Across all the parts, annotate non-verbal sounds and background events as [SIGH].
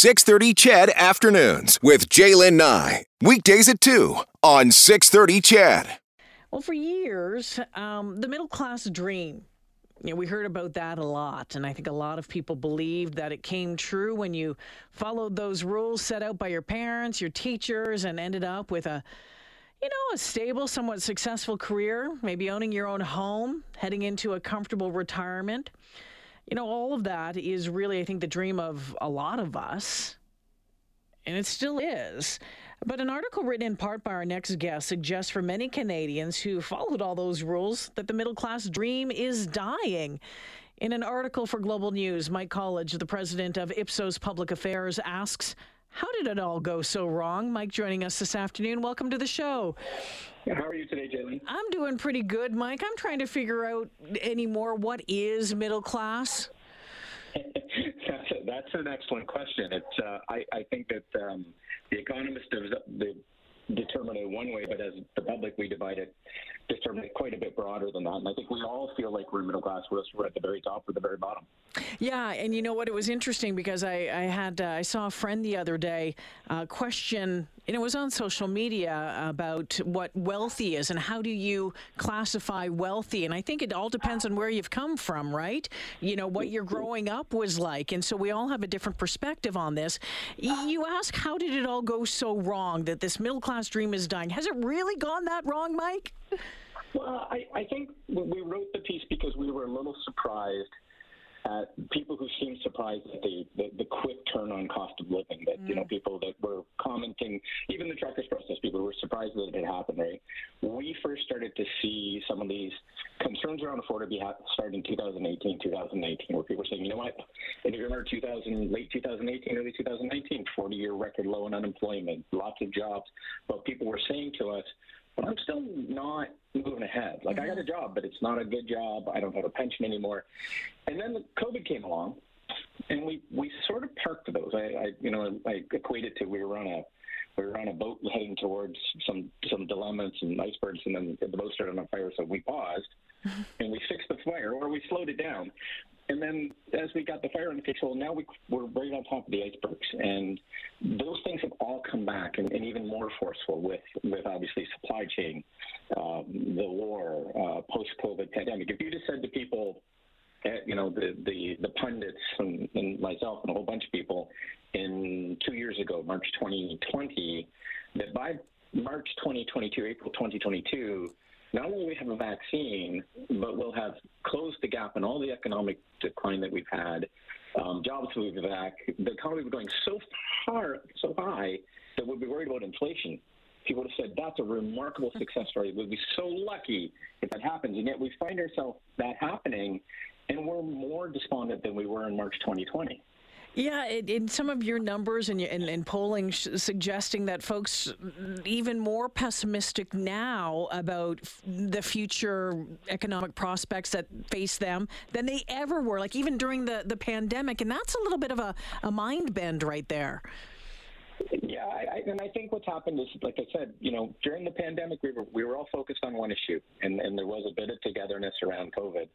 630 CHED Afternoons with Jaylen Nye. Weekdays at 2 on 630 CHED. Well, for years, um, the middle class dream. You know, we heard about that a lot, and I think a lot of people believed that it came true when you followed those rules set out by your parents, your teachers, and ended up with a, you know, a stable, somewhat successful career, maybe owning your own home, heading into a comfortable retirement. You know, all of that is really, I think, the dream of a lot of us, and it still is. But an article written in part by our next guest suggests for many Canadians who followed all those rules that the middle class dream is dying. In an article for Global News, Mike Colledge, the president of Ipsos Public Affairs, asks, How did it all go so wrong? Mike joining us this afternoon. Welcome to the show. How are you today, Jalen? I'm doing pretty good, Mike. I'm trying to figure out anymore what is middle class. [LAUGHS] that's, a, that's an excellent question. It's uh, I, I think that um, the economists have determine it one way, but as the public, we divide it, determine it quite a bit broader than that. And I think we all feel like we're middle class. We're at the very top or the very bottom. Yeah, and you know what? It was interesting because I, I had uh, I saw a friend the other day uh, question, and it was on social media about what wealthy is and how do you classify wealthy. And I think it all depends on where you've come from, right? You know what your growing up was like, and so we all have a different perspective on this. You ask, how did it all go so wrong that this middle class dream is dying? Has it really gone that wrong, Mike? Well, I, I think we wrote the piece because we were a little surprised at people who seemed surprised at the, the, the quick turn on cost of living. That mm. you know, mm. people that were commenting, even the truckers process, people were surprised that it had happened. Right? We first started to see some of these concerns around affordability start in 2018, 2019, where people were saying, you know what, if you remember 2000, late 2018, early 2019, 40 year record low in unemployment, lots of jobs, but people were saying to us but I'm still not moving ahead. Like mm-hmm. I got a mm-hmm. job, but it's not a good job. I don't have a pension anymore. And then the COVID came along, and we we sort of parked those. I, I you know I equate it to we were on a we were on a boat heading towards some some dilemmas and icebergs, and then the boat started on fire, so we paused [LAUGHS] and we fixed the fire, or we slowed it down. And then as we got the fire under control, now we, we're right on top of the icebergs. And those things have all come back and, and even more forceful with, with obviously supply chain, um, the war, uh, post COVID pandemic. If you just said to people, uh, you know, the, the, the pundits and, and myself and a whole bunch of people in two years ago, March 2020, that by March 2022, April 2022, not only will we have a vaccine, but we'll have closed the gap in all the economic decline that we've had. Um, jobs will be back. The economy will be going so far, so high that we'll be worried about inflation. People would have said that's a remarkable success story. We'd be so lucky if that happens, and yet we find ourselves that happening, and we're more despondent than we were in March 2020. Yeah, in some of your numbers and, and, and polling sh- suggesting that folks even more pessimistic now about f- the future economic prospects that face them than they ever were, like even during the, the pandemic. And that's a little bit of a, a mind bend right there. Yeah, I, and I think what's happened is, like I said, you know, during the pandemic, we were we were all focused on one issue, and, and there was a bit of togetherness around COVID.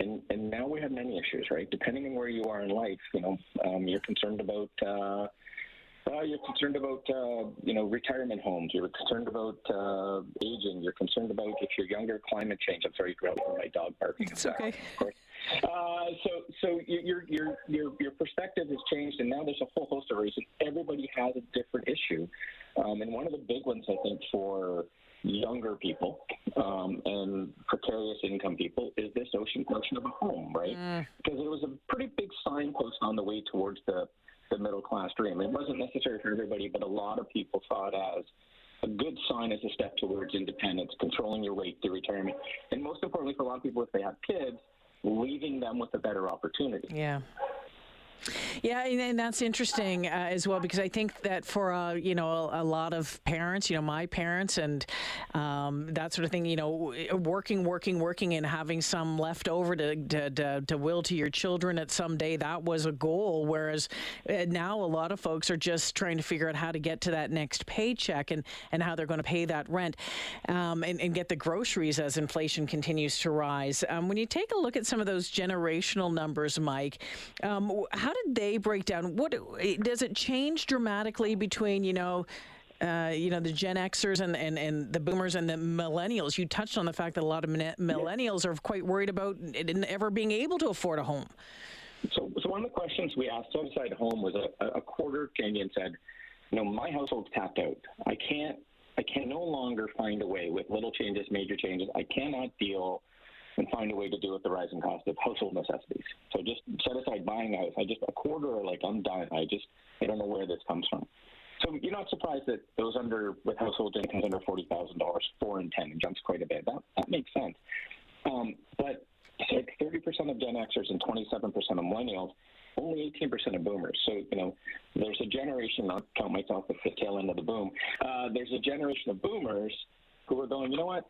And, and now we have many issues, right? Depending on where you are in life, you know, um, you're concerned about uh, uh, you're concerned about uh, you know retirement homes. You're concerned about uh, aging. You're concerned about if you're younger, climate change. I'm sorry, for my dog barking. It's okay. [LAUGHS] Uh, so so your your your your perspective has changed, and now there's a whole host of reasons. Everybody has a different issue, um, and one of the big ones I think for younger people um, and precarious income people is this ocean notion of a home, right? Mm. Because it was a pretty big signpost on the way towards the, the middle class dream. It wasn't necessary for everybody, but a lot of people saw it as a good sign as a step towards independence, controlling your weight through retirement, and most importantly for a lot of people, if they have kids, leaving them with a better opportunity. Yeah. Yeah, and that's interesting uh, as well because I think that for uh, you know a, a, lot of parents, you know my parents and um, that sort of thing, you know, working, working, working, and having some left over to, to, to, to will to your children at some day that was a goal. Whereas uh, now a lot of folks are just trying to figure out how to get to that next paycheck and and how they're going to pay that rent um, and, and, get the groceries as inflation continues to rise. Um, when you take a look at some of those generational numbers, Mike, um, how how did they break down? What does it change dramatically between you know? Uh, you know the Gen Xers and, and and the Boomers and the Millennials. You touched on the fact that a lot of Millennials are quite worried about ever being able to afford a home. So, so one of the questions we asked outside home was a, a quarter Canadian said, "You know, my household's tapped out. I can't, I can no longer find a way with little changes, major changes. I cannot deal." And find a way to deal with the rising cost of household necessities. So just set aside buying a house. I just a quarter, like I'm done. I just I don't know where this comes from. So you're not surprised that those under with household incomes under forty thousand dollars, four in ten, jumps quite a bit. That that makes sense. Um, but like thirty percent of Gen Xers and twenty seven percent of millennials, only 18% of boomers. So, you know, there's a generation, I'll count myself at the tail end of the boom, uh, there's a generation of boomers who are going, you know what,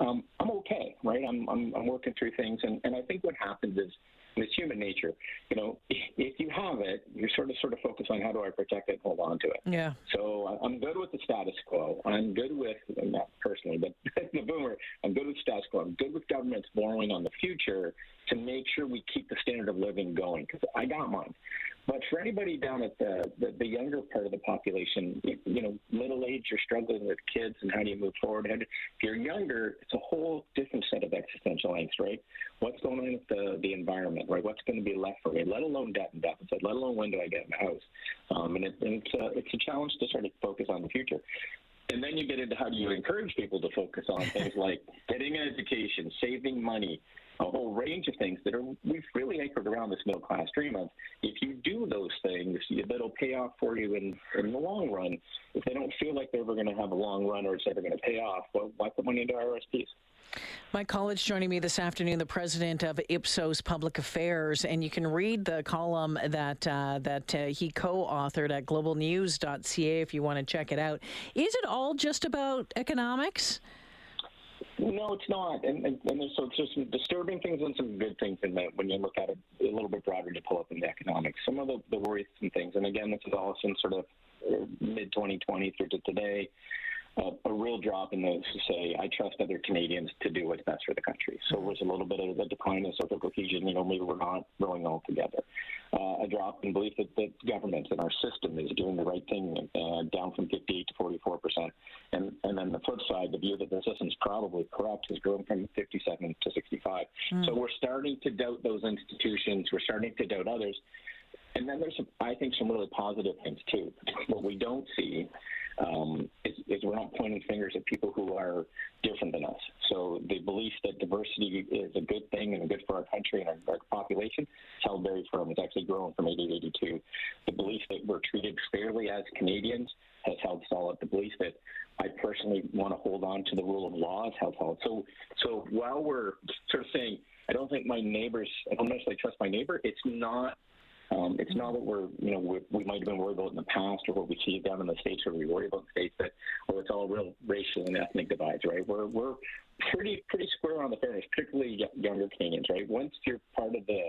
um, I'm okay, right? I'm, I'm, I'm working through things. And, and I think what happens is it's human nature. You know, [LAUGHS] if you have it, you're sort of sort of focus on how do I protect it, and hold on to it. Yeah. So I'm good with the status quo. I'm good with not personally, but [LAUGHS] the boomer. I'm good with status quo. I'm good with governments borrowing on the future to make sure we keep the standard of living going because I got mine. But for anybody down at the, the, the younger part of the population, you, know, middle age, you're struggling with kids and how do you move forward. And if you're younger, it's a whole different set of existential angst, right? What's going on with the, the environment, right? What's going to be left for me, let alone debt and deficit, let alone when do I get in a house? Um, and, it, and it's, a, it's a challenge to sort of focus on the future. And then you get into how do you encourage people to focus on [LAUGHS] things like getting an education, saving money, a whole range of things that are we've really anchored around this middle class dream of if you do those things, that'll pay off for you in, in the long run. If they don't feel like they're ever going to have a long run or it's ever going to pay off, well, why put money into RSPs? Mike Colledge joining me this afternoon, the president of Ipsos Public Affairs, and you can read the column that uh, that uh, he co-authored at globalnews.ca if you want to check it out. Is it all just about economics? No, it's not. And, and, and there's, so there's some disturbing things and some good things in that when you look at it a little bit broader to pull up in the economics. Some of the, the worrisome things, and again, this is all since sort of uh, mid 2020 through to today, uh, a real drop in those who say, I trust other Canadians to do what's best for the country. So there's a little bit of a decline in social cohesion. You know, maybe we're not growing all together. Uh, a drop in belief that the government and our system is doing the right thing, uh, down from 58 to 44 percent. And, and then the flip side, the view that the system is probably corrupt has grown from 57 to 65. Mm. So we're starting to doubt those institutions. We're starting to doubt others. And then there's, some, I think, some really positive things too. What we don't see um, is, is, we're not pointing fingers at people who are different than us. So the belief that diversity is a good thing and good for our country and our, our population is held very firm. It's actually grown from 80 to 82. The belief that we're treated fairly as Canadians has held solid. The belief that I personally want to hold on to the rule of law has held solid. So, so while we're sort of saying, I don't think my neighbors, I don't necessarily trust my neighbor, it's not um, it's not what we're, you know, we, we might have been worried about in the past or what we see down in the states where we worry about states that, well, it's all real racial and ethnic divides, right? We're, we're pretty, pretty square on the fairness, particularly younger Canadians, right? Once you're part of the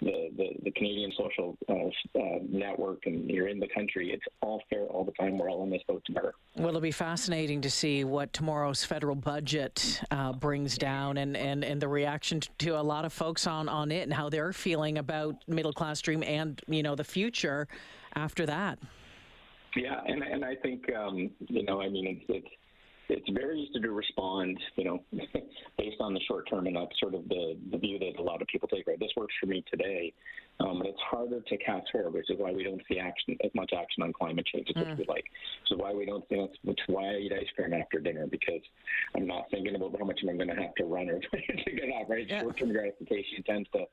the, the, the Canadian social uh, uh, network and you're in the country, it's all fair all the time. We're all in this boat together. Well, it'll be fascinating to see what tomorrow's federal budget uh, brings down and, and, and the reaction to a lot of folks on, on it and how they're feeling about middle class dream and, you know, the future after that. Yeah, and, and I think, um, you know, I mean, it's, it's it's very easy to respond, you know, [LAUGHS] based on the short term, and that's sort of the, the view that a lot of people take. Right, this works for me today, um, and it's harder to cast forward, which is why we don't see action as much action on climate change as mm. we like. So why we don't see that's, that's why I eat ice cream after dinner because I'm not thinking about how much I'm going to have to run or [LAUGHS] to get off. Right, yeah. short term gratification tends to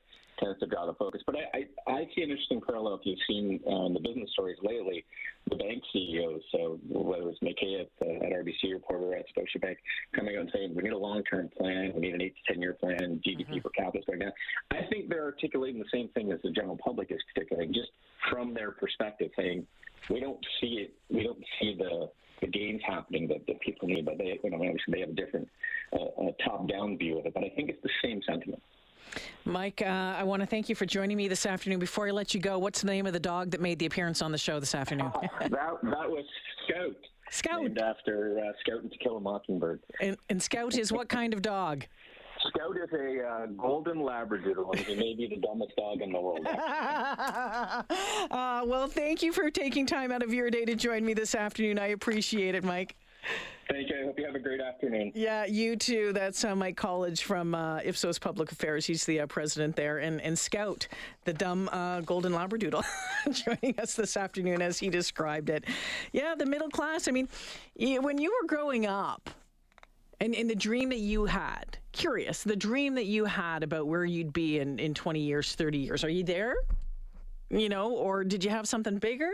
tends to draw the focus. But I, I, I see an interesting parallel if you've seen uh, the business stories lately, the bank CEOs, so whether it's McKay at, uh, at RBC Reporter at Scotiabank, coming out and saying we need a long-term plan, we need an eight to ten-year plan, GDP mm-hmm. per capita going down. I think they're articulating the same thing as the general public is articulating, just from their perspective, saying we don't see it, we don't see the the gains happening that, that people need, but they, you know, obviously they have a different uh, top-down view of it. But I think it's the same sentiment. Mike, uh, I want to thank you for joining me this afternoon. Before I let you go, what's the name of the dog that made the appearance on the show this afternoon? Uh, [LAUGHS] that, that was Scout. Scout. Named after uh, Scout and To Kill a Mockingbird. And, and Scout is what kind of dog? Scout is a uh, golden Labradoodle, and he may be the dumbest dog in the world. [LAUGHS] [LAUGHS] uh, well, thank you for taking time out of your day to join me this afternoon. I appreciate it, Mike. Thank you. I hope you have a great afternoon. Yeah, you too. That's uh, Mike Colledge from uh, Ipsos Public Affairs. He's the uh, president there. And, and Scout, the dumb uh, golden Labradoodle, [LAUGHS] joining us this afternoon as he described it. Yeah, the middle class. I mean, when you were growing up, and, and the dream that you had, curious, the dream that you had about where you'd be in, in 20 years, 30 years, are you there? You know, or did you have something bigger?